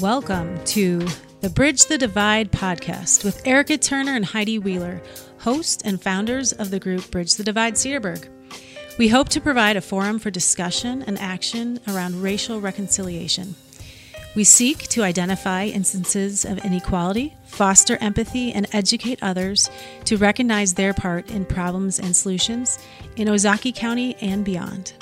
Welcome to the Bridge the Divide podcast with Erica Turner and Heidi Wheeler, hosts and founders of the group Bridge the Divide Cedarburg. We hope to provide a forum for discussion and action around racial reconciliation. We seek to identify instances of inequality, foster empathy, and educate others to recognize their part in problems and solutions in Ozaukee County and beyond.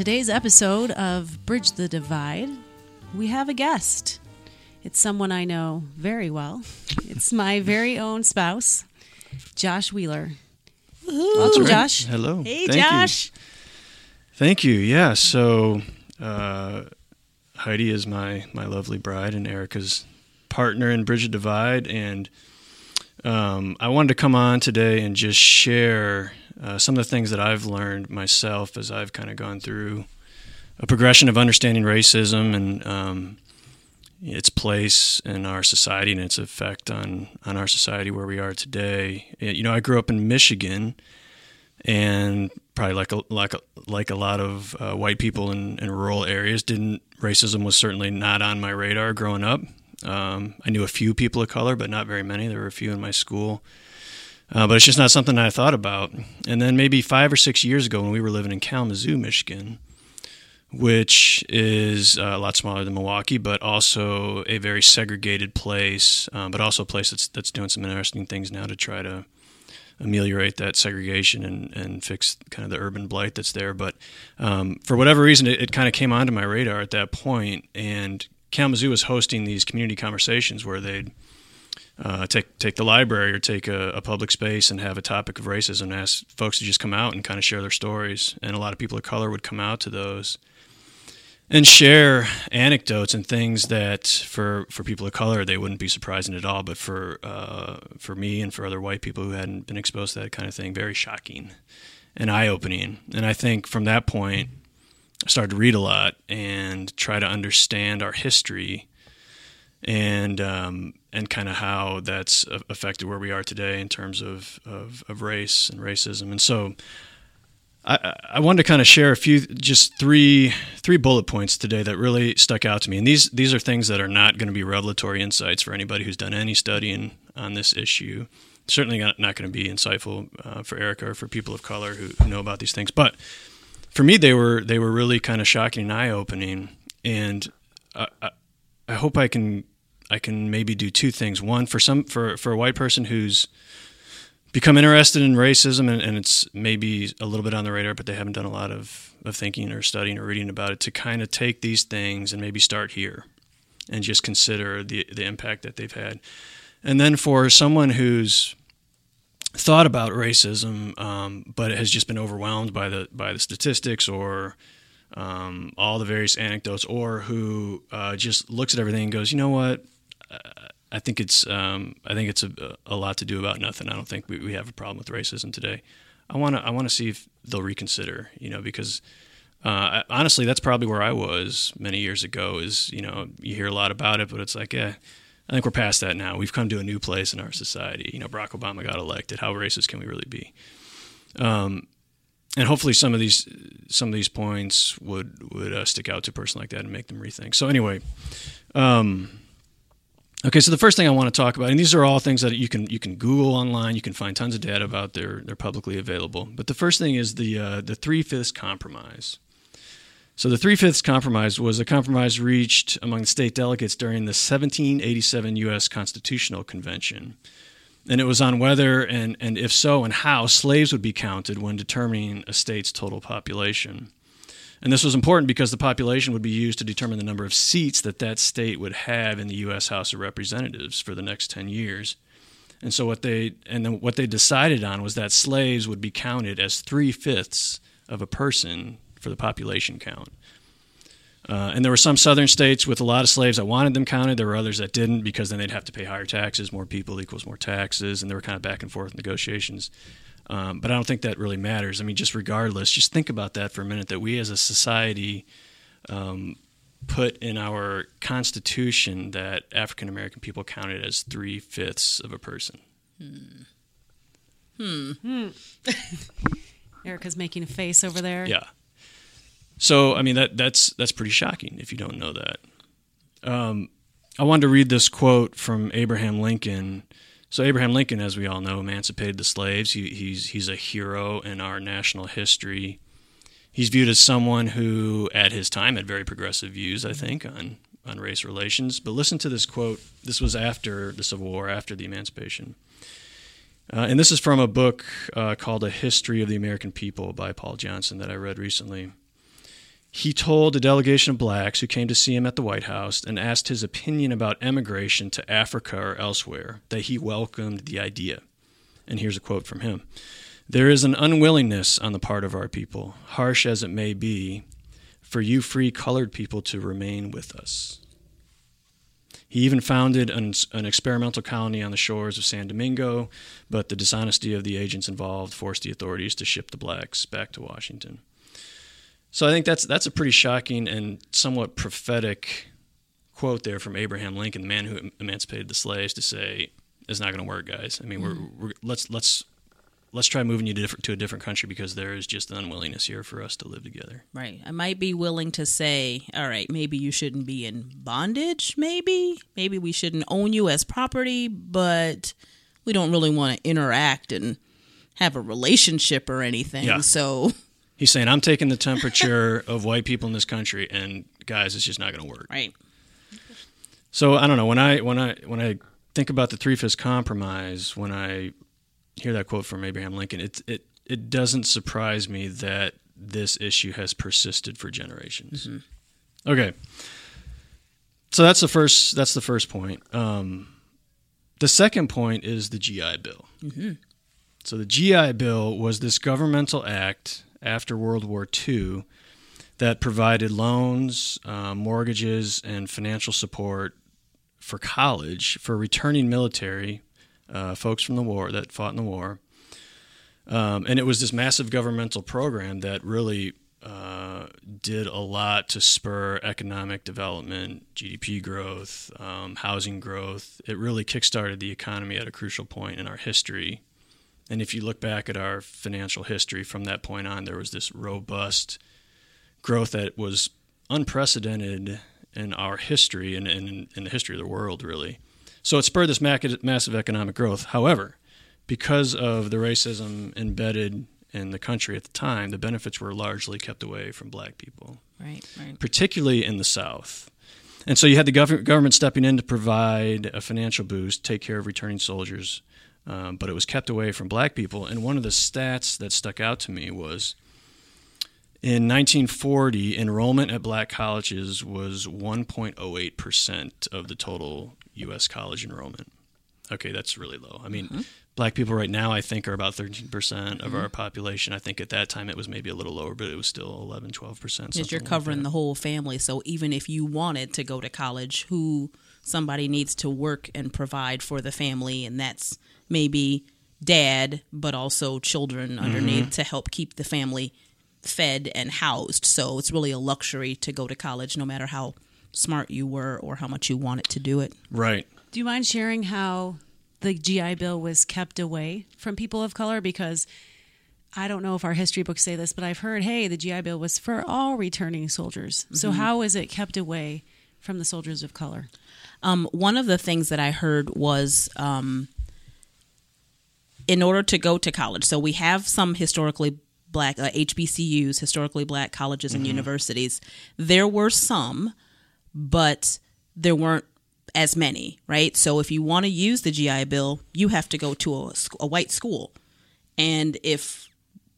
Today's episode of Bridge the Divide, we have a guest. It's someone I know very well. It's my very own spouse, Josh Wheeler. Welcome, right. Josh. Hello. Hey, Thank you. Josh. Thank you. Yeah. So uh, Heidi is my my lovely bride and Erica's partner in Bridge the Divide, and um, I wanted to come on today and just share uh, some of the things that I've learned myself as I've kind of gone through a progression of understanding racism and um, its place in our society and its effect on on our society where we are today. You know, I grew up in Michigan and probably like a like a, like a lot of uh, white people in, in rural areas, didn't racism was certainly not on my radar growing up. Um, I knew a few people of color, but not very many. There were a few in my school, uh, but it's just not something I thought about. And then maybe five or six years ago, when we were living in Kalamazoo, Michigan, which is uh, a lot smaller than Milwaukee, but also a very segregated place, um, but also a place that's that's doing some interesting things now to try to ameliorate that segregation and, and fix kind of the urban blight that's there. But um, for whatever reason, it, it kind of came onto my radar at that point, and Kalamazoo was hosting these community conversations where they'd uh, take take the library or take a, a, public space and have a topic of racism and ask folks to just come out and kind of share their stories. And a lot of people of color would come out to those and share anecdotes and things that for for people of color they wouldn't be surprising at all, but for uh, for me and for other white people who hadn't been exposed to that kind of thing, very shocking and eye opening. And I think from that point, I started to read a lot and try to understand our history and um, and kind of how that's affected where we are today in terms of, of, of race and racism. And so I, I wanted to kind of share a few, just three three bullet points today that really stuck out to me. And these these are things that are not going to be revelatory insights for anybody who's done any studying on this issue. Certainly not, going to be insightful uh, for Erica or for people of color who, who know about these things. But for me, they were they were really kind of shocking and eye opening. And I, I, I hope I can I can maybe do two things. One for some for for a white person who's become interested in racism and, and, it's maybe a little bit on the radar, but they haven't done a lot of, of thinking or studying or reading about it to kind of take these things and maybe start here and just consider the, the impact that they've had. And then for someone who's thought about racism, um, but has just been overwhelmed by the by the statistics or um, all the various anecdotes, or who uh, just looks at everything and goes, you know what, I think it's um, I think it's a, a, lot to do about nothing. I don't think we, we have a problem with racism today. I want to I want to see if they'll reconsider. You know, because uh, honestly, that's probably where I was many years ago. Is you know you hear a lot about it, but it's like, yeah, I think we're past that now. We've come to a new place in our society. You know, Barack Obama got elected. How racist can we really be? Um, and hopefully, some of these some of these points would would uh, stick out to a person like that and make them rethink. So anyway. Um, Okay, so the first thing I want to talk about, and these are all things that you can you can Google online. You can find tons of data about. They're they're publicly available. But the first thing is the uh, the three fifths compromise. So the three fifths compromise was a compromise reached among the state delegates during the 1787 U.S. Constitutional Convention, and it was on whether and and if so and how slaves would be counted when determining a state's total population. And this was important because the population would be used to determine the number of seats that that state would have in the U.S. House of Representatives for the next 10 years. And so what they and then what they decided on was that slaves would be counted as three fifths of a person for the population count. Uh, and there were some southern states with a lot of slaves that wanted them counted. There were others that didn't because then they'd have to pay higher taxes. More people equals more taxes, and there were kind of back and forth negotiations. Um, but I don't think that really matters. I mean, just regardless, just think about that for a minute. That we as a society um, put in our constitution that African American people counted as three fifths of a person. Hmm. Hmm. Erica's making a face over there. Yeah. So I mean that that's that's pretty shocking if you don't know that. Um, I wanted to read this quote from Abraham Lincoln. So Abraham Lincoln, as we all know, emancipated the slaves. He, he's he's a hero in our national history. He's viewed as someone who, at his time, had very progressive views. I think on on race relations. But listen to this quote. This was after the Civil War, after the emancipation. Uh, and this is from a book uh, called A History of the American People by Paul Johnson that I read recently. He told a delegation of blacks who came to see him at the White House and asked his opinion about emigration to Africa or elsewhere that he welcomed the idea. And here's a quote from him There is an unwillingness on the part of our people, harsh as it may be, for you free colored people to remain with us. He even founded an, an, experimental colony on the shores of San Domingo, but the dishonesty of the agents involved forced the authorities to ship the blacks back to Washington. So I think that's that's a pretty shocking and somewhat prophetic quote there from Abraham Lincoln, the man who emancipated the slaves, to say it's not going to work, guys. I mean, mm-hmm. we're, we're, let's let's let's try moving you to, different, to a different country because there is just an unwillingness here for us to live together. Right. I might be willing to say, all right, maybe you shouldn't be in bondage. Maybe maybe we shouldn't own you as property, but we don't really want to interact and have a relationship or anything. Yeah. So He's saying, I'm taking the temperature of white people in this country, and guys, it's just not going to work. Right. So I don't know when I when I when I think about the three fifths compromise, when I hear that quote from Abraham Lincoln, it it it doesn't surprise me that this issue has persisted for generations. Mm-hmm. Okay. So that's the first. That's the first point. Um, the second point is the GI Bill. Mm-hmm. So the GI Bill was this governmental act after World War II that provided loans, uh, mortgages, and financial support for college for returning military uh, folks from the war that fought in the war. Um, and it was this massive governmental program that really uh, did a lot to spur economic development, GDP growth, um, housing growth. It really kickstarted the economy at a crucial point in our history. And if you look back at our financial history from that point on, there was this robust growth that was unprecedented in our history and in, in, the history of the world, really. So it spurred this massive economic growth. However, because of the racism embedded in the country at the time, the benefits were largely kept away from black people. Right, right. Particularly in the South. And so you had the gov- government stepping in to provide a financial boost, take care of returning soldiers, um, but it was kept away from black people. And one of the stats that stuck out to me was in 1940, enrollment at black colleges was 1.08% of the total U.S. college enrollment. Okay, that's really low. I mean, mm-hmm. black people right now, I think, are about 13% of mm-hmm. our population. I think at that time it was maybe a little lower, but it was still 11, 12%. Because you're covering like the whole family. So even if you wanted to go to college, who somebody needs to work and provide for the family, and that's maybe dad, but also children underneath mm-hmm. to help keep the family fed and housed. So it's really a luxury to go to college, no matter how smart you were or how much you wanted to do it. Right. Do you mind sharing how the GI Bill was kept away from people of color? Because I don't know if our history books say this, but I've heard, hey, the GI Bill was for all returning soldiers. Mm-hmm. So how is it kept away from the soldiers of color? Um, one of the things that I heard was um, in order to go to college. So we have some historically black uh, HBCUs, historically black colleges and mm-hmm. universities. There were some, but there weren't as many, right? So if you want to use the GI Bill, you have to go to a, a white school. And if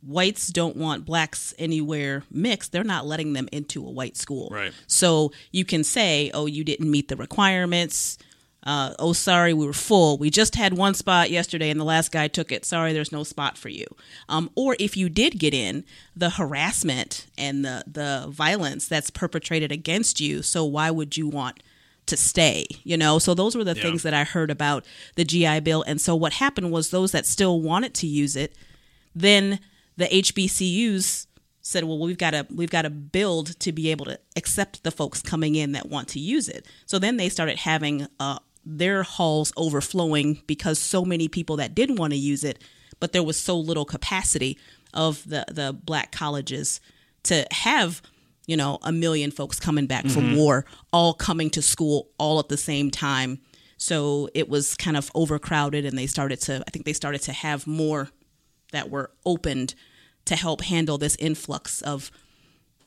whites don't want blacks anywhere mixed, they're not letting them into a white school. Right. So you can say, oh, you didn't meet the requirements Uh, oh, sorry, we were full. We just had one spot yesterday, and the last guy took it. Sorry, there's no spot for you. Um, or if you did get in, the harassment and the the violence that's perpetrated against you. So why would you want to stay? You know. So those were the Yeah. things that I heard about the GI Bill. And so what happened was those that still wanted to use it, then the HBCUs said, "Well, we've got to we've got to build to be able to accept the folks coming in that want to use it." So then they started having uh, their halls overflowing because so many people that didn't want to use it, but there was so little capacity of the the black colleges to have you know a million folks coming back from war all coming to school all at the same time so it was kind of overcrowded and they started to i think they started to have more that were opened to help handle this influx of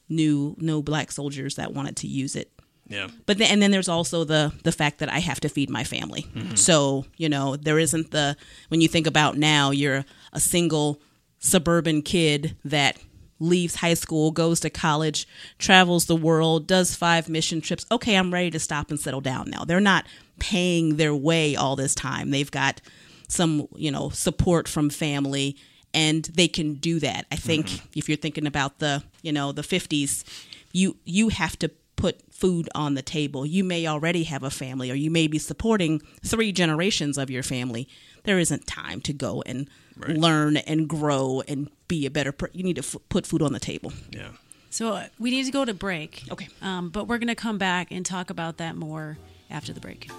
new new black soldiers that wanted to use it Yeah. but then, and then there's also the the fact that I have to feed my family. Mm-hmm. So you know there isn't the when you think about now you're a single suburban kid that leaves high school, goes to college, travels the world, does five mission trips. Okay, I'm ready to stop and settle down now. They're not paying their way all this time. They've got some you know support from family and they can do that. I think if you're thinking about the you know the 50s, you you have to put food on the table. You may already have a family or you may be supporting three generations of your family. There isn't time to go and learn and grow and be a better per- you need to f- put food on the table. Yeah. So uh, we need to go to break. Okay. Um, but we're going to come back and talk about that more after the break.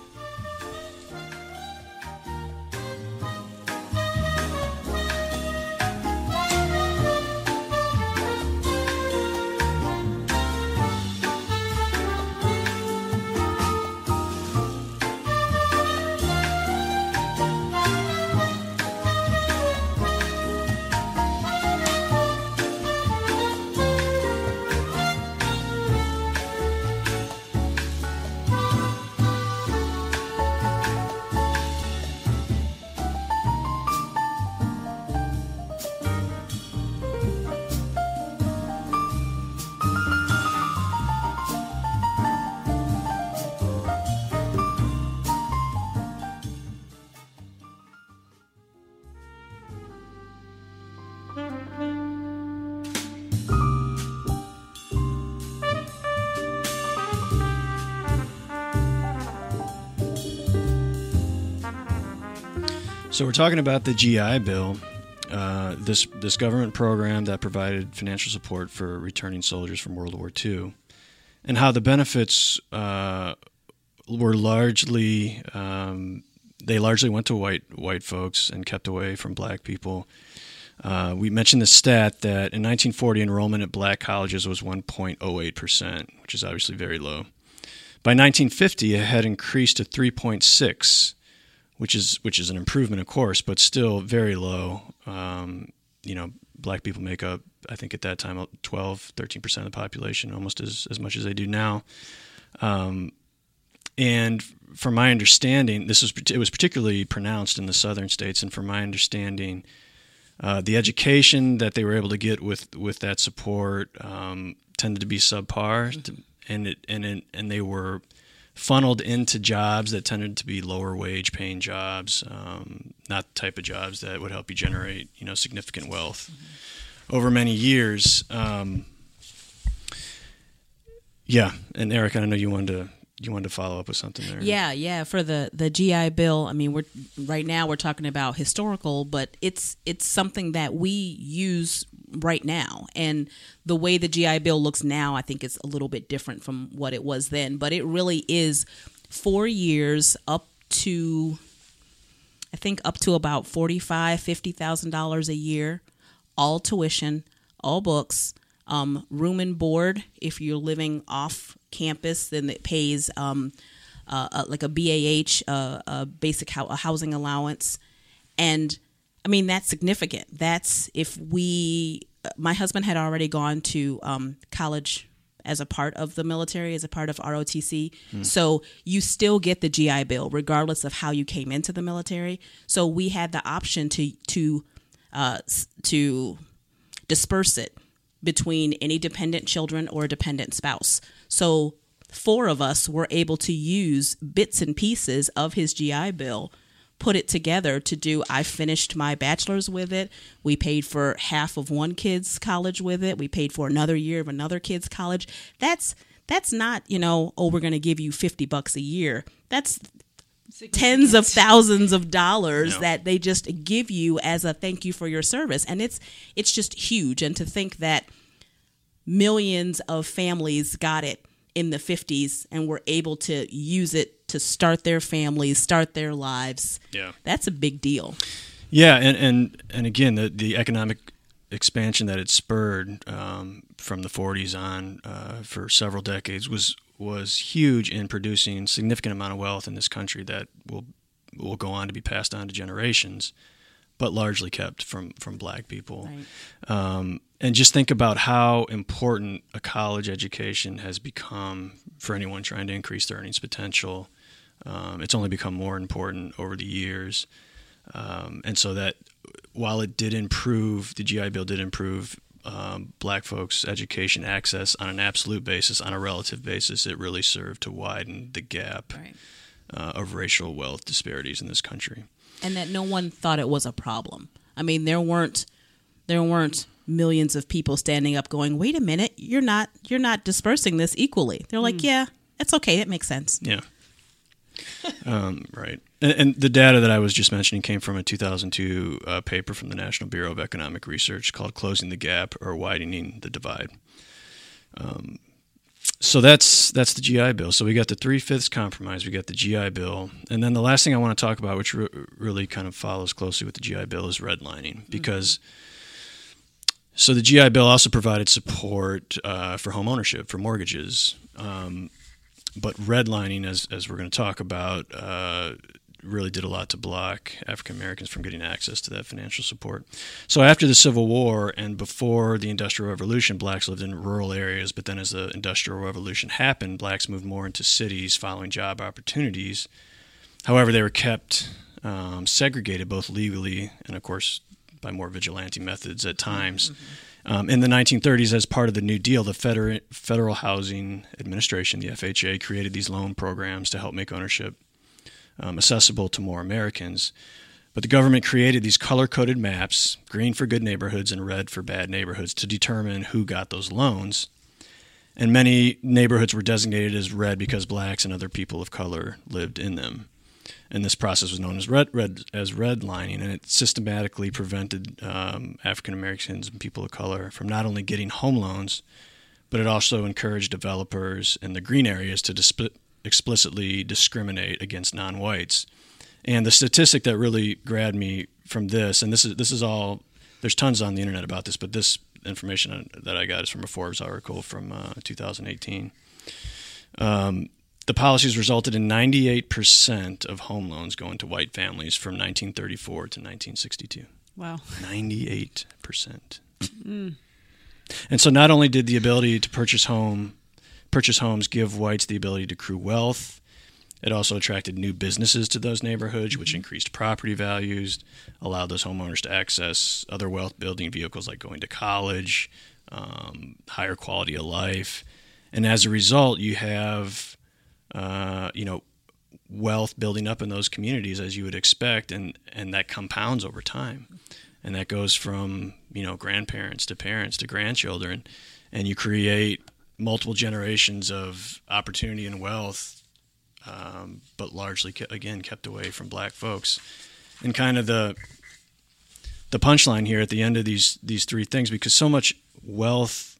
So we're talking about the GI Bill, uh, this this government program that provided financial support for returning soldiers from World War II, and how the benefits uh, were largely um, they largely went to white white folks and kept away from black people. Uh, we mentioned the stat that in 1940 enrollment at black colleges was 1.08 percent, which is obviously very low. By 1950, it had increased to 3.6 which is which is an improvement, of course, but still very low. Um, you know, black people make up, I think, at that time, 12, 13 percent of the population, almost as as much as they do now. Um, and from my understanding, this was it was particularly pronounced in the southern states, and from my understanding. Uh, the education that they were able to get with, with that support um, tended to be subpar, to, and it and it, and they were funneled into jobs that tended to be lower wage paying jobs, um, not the type of jobs that would help you generate you know significant wealth over many years. Um, yeah, and Eric, I know you wanted to you wanted to follow up with something there. Yeah, yeah. For the the GI Bill, I mean, we're right now we're talking about historical, but it's it's something that we use right now, and the way the GI Bill looks now, I think is a little bit different from what it was then. But it really is four years up to, I think, up to about forty five, fifty thousand dollars a year, all tuition, all books, um, room and board. If you're living off campus, then it pays um, uh, uh, like a BAH, uh, a basic hou- a housing allowance, and I mean that's significant. That's if we. uh, My husband had already gone to um, college as a part of the military, as a part of ROTC. So you still get the GI Bill regardless of how you came into the military. So we had the option to to uh, to disperse it between any dependent children or a dependent spouse. So four of us were able to use bits and pieces of his GI Bill, put it together to do. I finished my bachelor's with it. We paid for half of one kid's college with it. We paid for another year of another kid's college. That's that's not you know oh we're going to give you 50 bucks a year that's tens of thousands of dollars Yeah. that they just give you as a thank you for your service and it's it's just huge and to think that millions of families got it in the 50s and were able to use it to start their families start their lives Yeah. that's a big deal Yeah, and and and again, the the economic expansion that it spurred um, from the 40s on uh, for several decades was was huge in producing significant amount of wealth in this country that will will go on to be passed on to generations, but largely kept from from black people. Um, and just think about how important a college education has become for anyone trying to increase their earnings potential. Um, it's only become more important over the years. Um, and so that while it did improve, the GI Bill did improve um, black folks' education access on an absolute basis, on a relative basis, it really served to widen the gap uh, of racial wealth disparities in this country. and that no one thought it was a problem. I mean, there weren't there weren't millions of people standing up going, "Wait a minute, you're not you're not dispersing this equally." They're like, "Yeah, it's okay. It makes sense." Yeah. um, right. And, and the data that I was just mentioning came from a 2002 uh, paper from the National Bureau of Economic Research called Closing the Gap or Widening the Divide. Um, so that's that's the GI Bill. So we got the three fifths compromise, we got the GI Bill, and then the last thing I want to talk about, which re- really kind of follows closely with the GI Bill, is redlining because. So the GI Bill also provided support uh, for home ownership for mortgages, um, but redlining, as as we're going to talk about, uh, really did a lot to block African Americans from getting access to that financial support. So after the Civil War and before the Industrial Revolution, blacks lived in rural areas. But then, as the Industrial Revolution happened, blacks moved more into cities following job opportunities. However, they were kept um, segregated both legally and, of course, by more vigilante methods at times. Um, in the 1930s, as part of the New Deal, the Feder- Federal Housing Administration, the FHA, created these loan programs to help make ownership um, accessible to more Americans. But the government created these color coded maps green for good neighborhoods and red for bad neighborhoods to determine who got those loans. And many neighborhoods were designated as red because blacks and other people of color lived in them. And this process was known as red, red as redlining, and it systematically prevented um, African Americans and people of color from not only getting home loans, but it also encouraged developers in the green areas to explicitly discriminate against non-whites. And the statistic that really grabbed me from this, and this is this is all there's tons on the internet about this, but this information that I got is from a Forbes article from uh, 2018. Um, the policies resulted in 98% of home loans going to white families from 1934 to 1962. Wow. 98%. And so not only did the ability to purchase home purchase homes give whites the ability to accrue wealth, it also attracted new businesses to those neighborhoods, which increased property values, allowed those homeowners to access other wealth building vehicles like going to college, um, higher quality of life. And as a result, you have, uh, you know, wealth building up in those communities as you would expect, and, and that compounds over time. And that goes from, you know, grandparents to parents to grandchildren. And you create multiple generations of opportunity and wealth um, but largely again kept away from black folks. And kind of the the punchline here at the end of these these three things, because so much wealth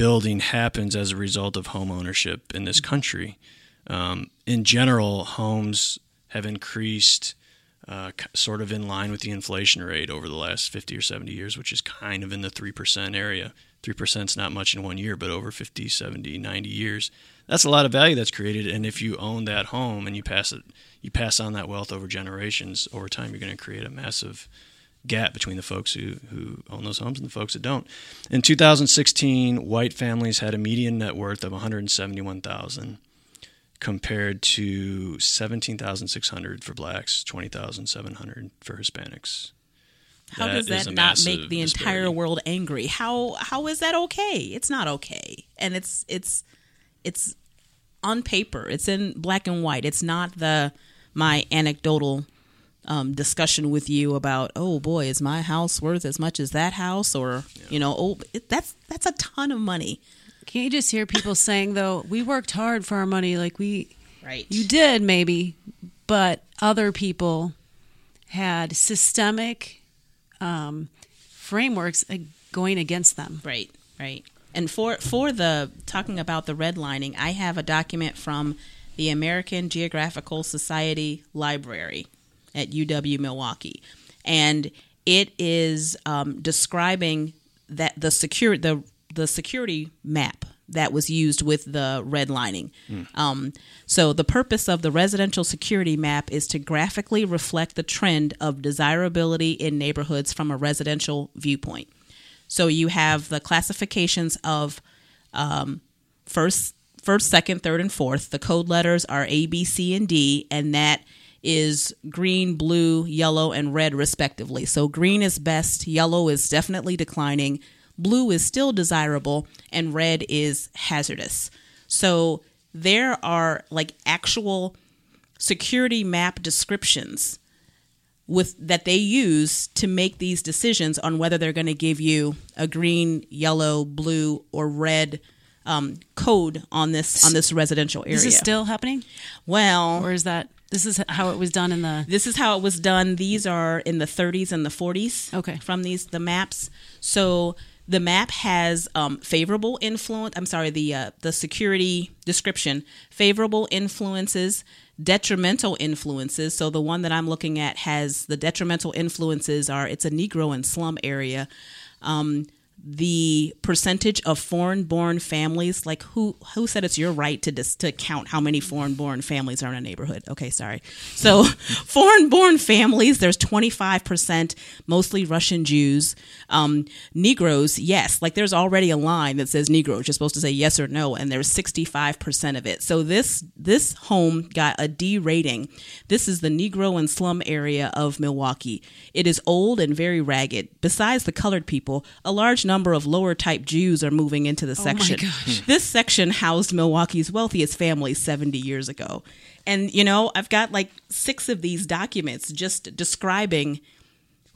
building happens as a result of home ownership in this country. Um, in general, homes have increased uh, sort of in line with the inflation rate over the last 50 or 70 years, which is kind of in the 3% area. 3% is not much in one year, but over 50, 70, 90 years, that's a lot of value that's created. And if you own that home and you pass it, you pass on that wealth over generations, over time, you're going to create a massive gap between the folks who, who own those homes and the folks that don't. In 2016, white families had a median net worth of 171,000 compared to 17,600 for blacks, 20,700 for Hispanics. How That does that not make the entire world angry? How how is that okay? It's not okay. And it's it's it's on paper. It's in black and white. It's not the my anecdotal um, discussion with you about oh boy is my house worth as much as that house or yeah. you know oh it, that's that's a ton of money. Can't you just hear people saying though we worked hard for our money like we right you did maybe but other people had systemic um, frameworks going against them. Right, right. And for for the talking about the redlining, I have a document from the American Geographical Society Library at UW Milwaukee, and it is um, describing that the secure the the security map that was used with the redlining. Mm. Um, so, the purpose of the residential security map is to graphically reflect the trend of desirability in neighborhoods from a residential viewpoint. So, you have the classifications of um, first, first, second, third, and fourth. The code letters are A, B, C, and D, and that is green, blue, yellow, and red, respectively. So, green is best, yellow is definitely declining blue is still desirable, and red is hazardous. So there are like actual security map descriptions with that they use to make these decisions on whether they're going to give you a green, yellow, blue, or red um, code on this on this residential area. Is this still happening? Well, or is that this is how it was done in the This is how it was done. These are in the 30s and the 40s. Okay. From these the maps. So the map has um, favorable influence. I'm sorry, the uh, the security description favorable influences, detrimental influences. So the one that I'm looking at has the detrimental influences are it's a Negro and slum area. Um, the percentage of foreign-born families like who who said it's your right to dis, to count how many foreign-born families are in a neighborhood? Okay sorry. So foreign-born families there's 25% mostly russian jews. Um, negroes yes. Like there's already a line that says negroes you're supposed to say yes or no and there's 65% of it. So this this home got a d rating this is the negro and slum area of milwaukee. It is old and very ragged. Besides the colored people a large number of lower type Jews are moving into the section. Oh this section housed Milwaukee's wealthiest families 70 years ago. And, you know, I've got like six of these documents just describing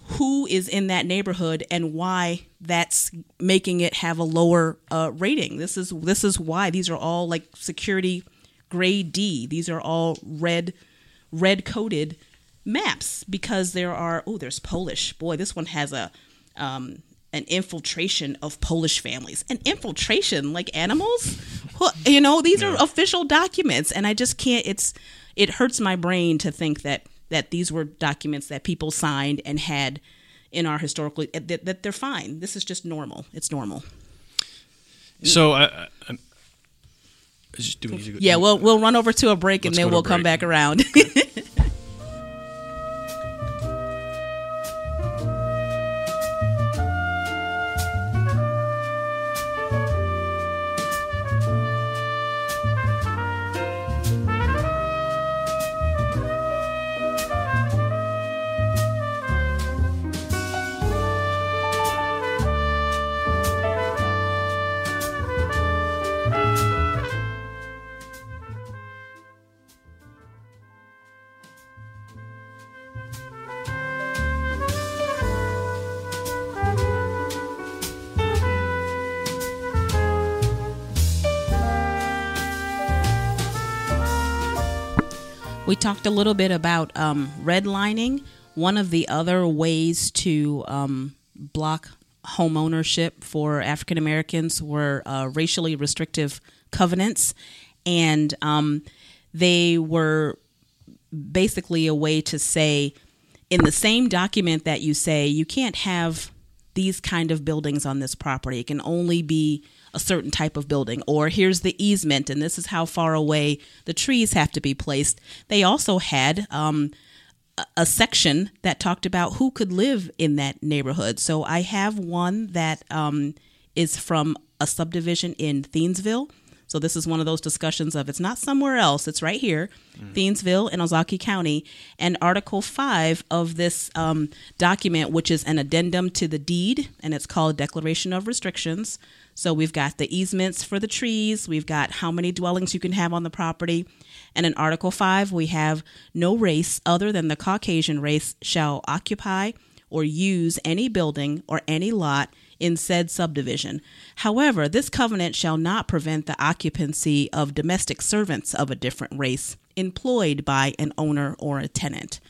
who is in that neighborhood and why that's making it have a lower uh, rating. This is this is why these are all like security grade D. These are all red red coded maps because there are oh there's Polish. Boy, this one has a um, an infiltration of Polish families. An infiltration like animals? you know, these yeah. are official documents and I just can't it's it hurts my brain to think that that these were documents that people signed and had in our historical eh, that, that they're fine. This is just normal. It's normal. So I, I yeah, we'll we'll run over to a break and then we'll come back around. We talked a little bit about um, redlining. One of the other ways to um, block home ownership for African Americans were uh, racially restrictive covenants, and um, they were basically a way to say, in the same document that you say, you can't have these kind of buildings on this property. It can only be a certain type of building, or here's the easement, and this is how far away the trees have to be placed. They also had um, a section that talked about who could live in that neighborhood. So I have one that um, is from a subdivision in Thiensville. So this is one of those discussions of it's not somewhere else; it's right here, Thiensville in Ozaukee County. And Article Five of this um, document, which is an addendum to the deed, and it's called Declaration of Restrictions. So we've got the easements for the trees, we've got how many dwellings you can have on the property. And in Article 5, we have no race other than the Caucasian race shall occupy or use any building or any lot in said subdivision. However, this covenant shall not prevent the occupancy of domestic servants of a different race employed by an owner or a tenant.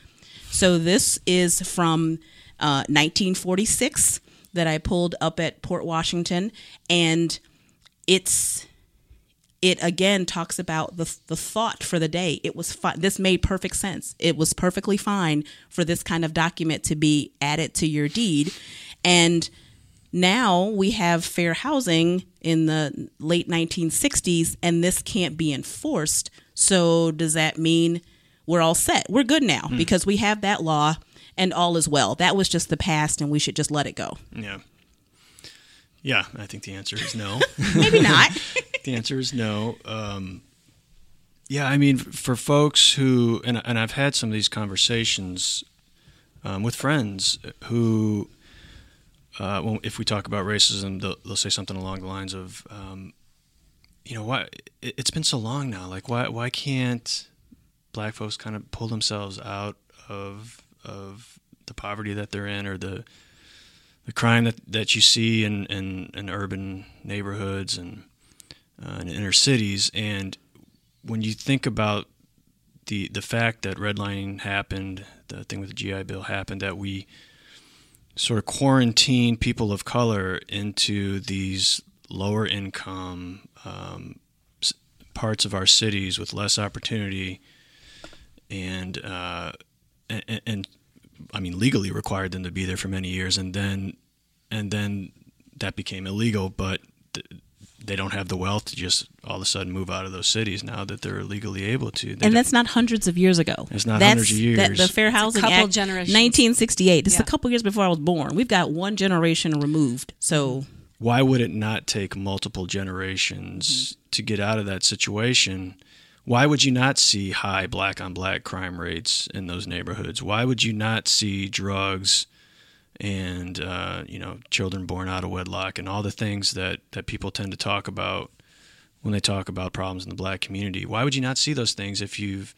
So this is from uh, 1946 that I pulled up at Port Washington, and it's it again talks about the the thought for the day. It was fi- this made perfect sense. It was perfectly fine for this kind of document to be added to your deed, and now we have fair housing in the late 1960s, and this can't be enforced. So does that mean we're all set? We're good now because we have that law and all is well. That was just the past, and we should just let it go. Yeah. Yeah, I think the answer is no. Maybe not. the answer is no. Um, yeah, I mean, for folks who, and, and I've had some of these conversations um, with friends who, uh, if we talk about racism, they'll, they'll say something along the lines of, um, you know, why it, it's been so long now. Like, why why can't black folks kind of pull themselves out of of the poverty that they're in or the the crime that, that you see in, in, in urban neighborhoods and uh, in inner cities. And when you think about the the fact that redlining happened, the thing with the GI Bill happened, that we sort of quarantine people of color into these lower income um, parts of our cities with less opportunity and, uh, and and I mean legally required them to be there for many years. And then and then that became illegal. But th- they don't have the wealth to just all of a sudden move out of those cities now that they're legally able to They and that's not hundreds of years ago. It's not that's, hundreds of years. That, the Fair Housing couple Act, generations. 1968. It's Yeah. a couple years before I was born. We've got one generation removed. So why would it not take multiple generations mm-hmm. to get out of that situation? Why would you not see high black on black crime rates in those neighborhoods? Why would you not see drugs and uh, you know children born out of wedlock and all the things that, that people tend to talk about when they talk about problems in the black community? Why would you not see those things if you've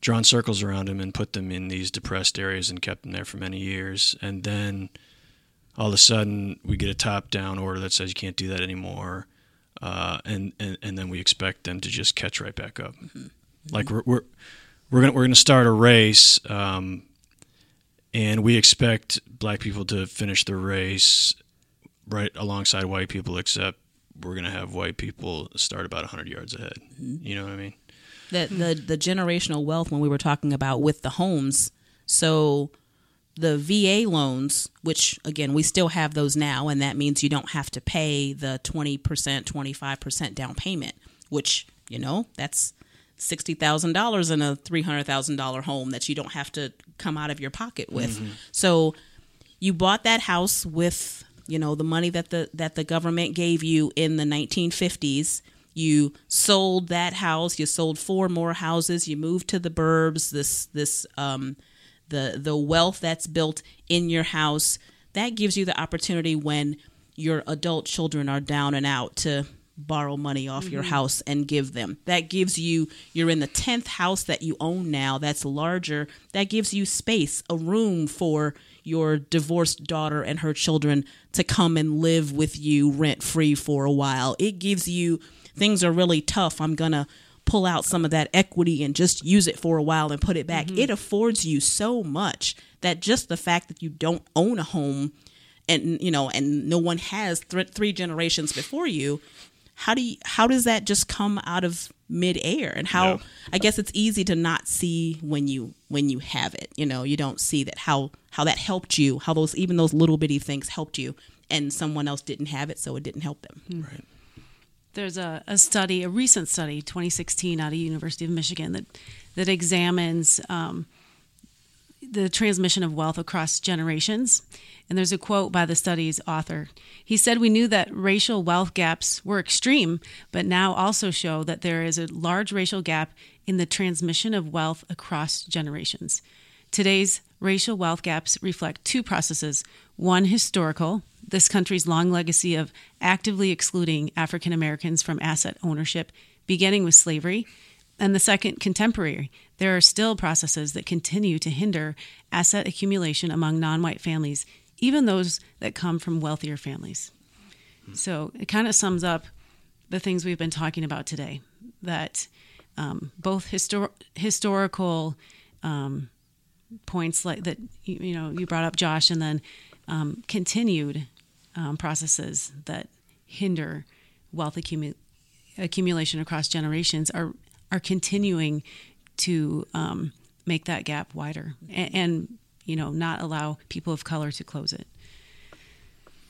drawn circles around them and put them in these depressed areas and kept them there for many years? And then all of a sudden we get a top down order that says you can't do that anymore uh, and, and and then we expect them to just catch right back up. Like we're we're we're gonna we're gonna start a race um, and we expect black people to finish the race right alongside white people except we're gonna have white people start about 100 yards ahead. Mm-hmm. You know what i mean? The, the the generational wealth when we were talking about with the homes. So the VA loans, which again we still have those now, and that means you don't have to pay the twenty percent, twenty five percent down payment, which you know that's sixty thousand dollars in a three hundred thousand dollar home that you don't have to come out of your pocket with. So you bought that house with you know the money that the that the government gave you in the 1950s you sold that house you sold four more houses you moved to the burbs this this um the the wealth that's built in your house. That gives you the opportunity when your adult children are down and out to borrow money off your mm-hmm. house and give them. That gives you you're in the 10th house that you own now that's larger that gives you space a room for your divorced daughter and her children to come and live with you rent free for a while. It gives you things are really tough. I'm gonna pull out some of that equity and just use it for a while and put it back. Mm-hmm. It affords you so much that just the fact that you don't own a home and you know and no one has th- three generations before you how do you how does that just come out of midair? And how Yeah. i guess it's easy to not see when you when you have it you know you don't see that how how that helped you how those even those little bitty things helped you and someone else didn't have it so it didn't help them. Right. There's a, a study, a recent study, 2016, out of University of Michigan, that that examines, um, the transmission of wealth across generations. And there's a quote by the study's author. He said, We knew that racial wealth gaps were extreme, but now also show that there is a large racial gap in the transmission of wealth across generations. Today's racial wealth gaps reflect two processes one, historical, this country's long legacy of actively excluding African Americans from asset ownership, beginning with slavery, and the second, contemporary. There are still processes that continue to hinder asset accumulation among non white families, even those that come from wealthier families. So it kind of sums up the things we've been talking about today that um, both histor- historical um, points like that you, you, know you brought up josh and then um, continued um, processes that hinder wealth accumu- accumulation across generations are are continuing to um, make that gap wider and, and you know not allow people of color to close it.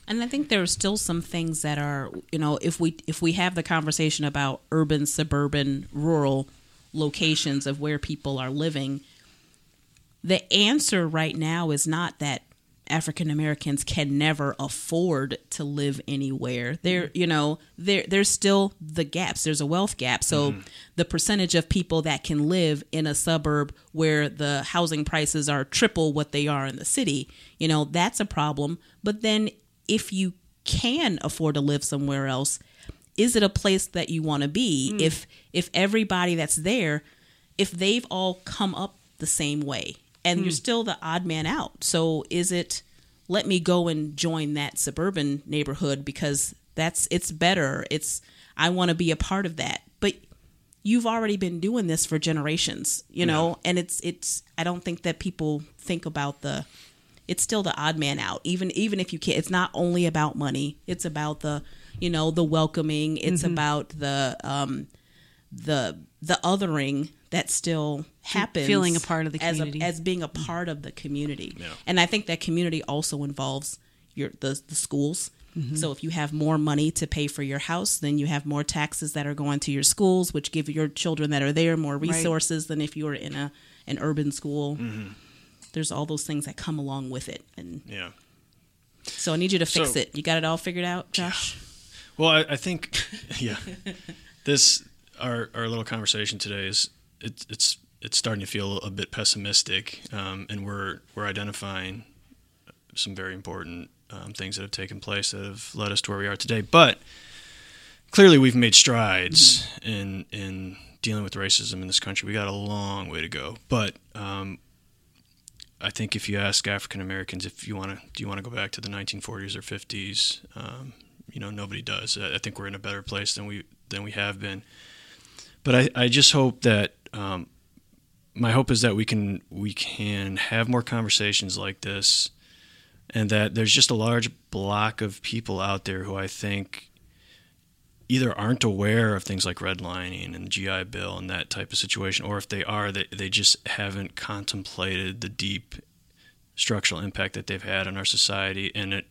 And I think there are still some things that are, you know, if we if we have the conversation about urban, suburban, rural locations of where people are living, the answer right now is not that African Americans can never afford to live anywhere. There, you know, there there's still the gaps. There's a wealth gap. So mm-hmm. the percentage of people that can live in a suburb where the housing prices are triple what they are in the city, you know, that's a problem. But then if you can afford to live somewhere else, is it a place that you want to be? Mm. If if everybody that's there, if they've all come up the same way and mm. you're still the odd man out. So is it let me go and join that suburban neighborhood because that's it's better. It's I want to be a part of that. But you've already been doing this for generations, you know, yeah. and it's it's I don't think that people think about the it's still the odd man out. Even even if you can't, it's not only about money. It's about the you know the welcoming. It's mm-hmm. about the um, the the othering that still happens. Feeling a part of the community as, a, as being a part of the community. Yeah. And I think that community also involves your the the schools. Mm-hmm. So if you have more money to pay for your house, then you have more taxes that are going to your schools, which give your children that are there more resources right. than if you were in a an urban school. Mm-hmm there's all those things that come along with it. And yeah. So I need you to fix so, it. You got it all figured out, Josh? Well, I, I think, yeah, this our our little conversation today is it's it's it's starting to feel a bit pessimistic, um, and we're we're identifying some very important um, things that have taken place that have led us to where we are today. But clearly, we've made strides mm-hmm. in in dealing with racism in this country. We got a long way to go, but um, I think if you ask African Americans if you want to, do you want to go back to the 1940s or 50s? Um, you know, nobody does. I think we're in a better place than we than we have been. But I, I just hope that um, my hope is that we can we can have more conversations like this, and that there's just a large block of people out there who I think either aren't aware of things like redlining and the GI Bill and that type of situation, or if they are, they, they just haven't contemplated the deep structural impact that they've had on our society. And it,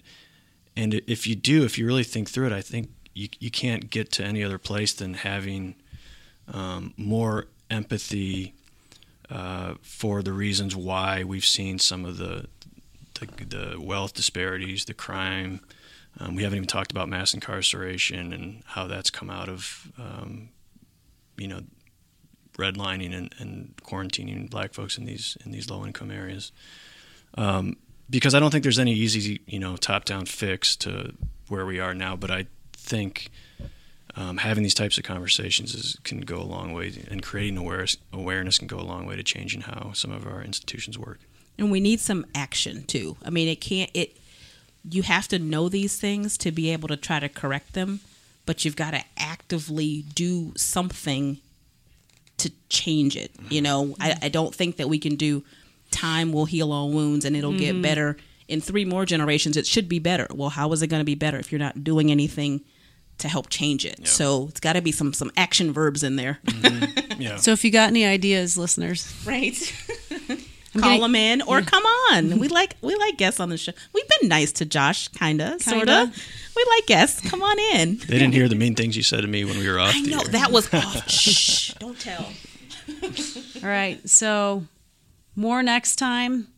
and if you do, if you really think through it, I think you, you can't get to any other place than having um, more empathy uh, for the reasons why we've seen some of the, the, the wealth disparities, the crime, um, we haven't even talked about mass incarceration and how that's come out of, um, you know, redlining and, and, quarantining black folks in these in these low income areas. Um, because I don't think there's any easy, you know, top down fix to where we are now. But I think um, having these types of conversations is, can go a long way, and creating awareness awareness can go a long way to changing how some of our institutions work. And we need some action too. I mean, it can't it you have to know these things to be able to try to correct them, but you've got to actively do something to change it. You know, I, I don't think that we can do time will heal all wounds and it'll mm-hmm. get better. In three more generations, it should be better. Well, how is it going to be better if you're not doing anything to help change it? So it's got to be some some action verbs in there. Mm-hmm. Yeah. so if you got any ideas, listeners, right? call them in or come on. We like we like guests on the show. We've been nice to Josh, kinda, sorta. We like guests. Come on in. They didn't hear the mean things you said to me when we were off. I know air. that was off. Shh, don't tell. All right, so more next time.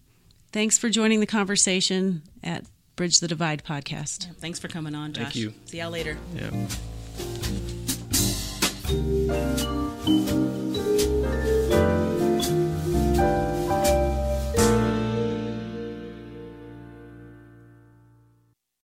Thanks for joining the conversation at Bridge the Divide podcast. Yeah, thanks for coming on, Josh. Thank you. See y'all later. Yeah.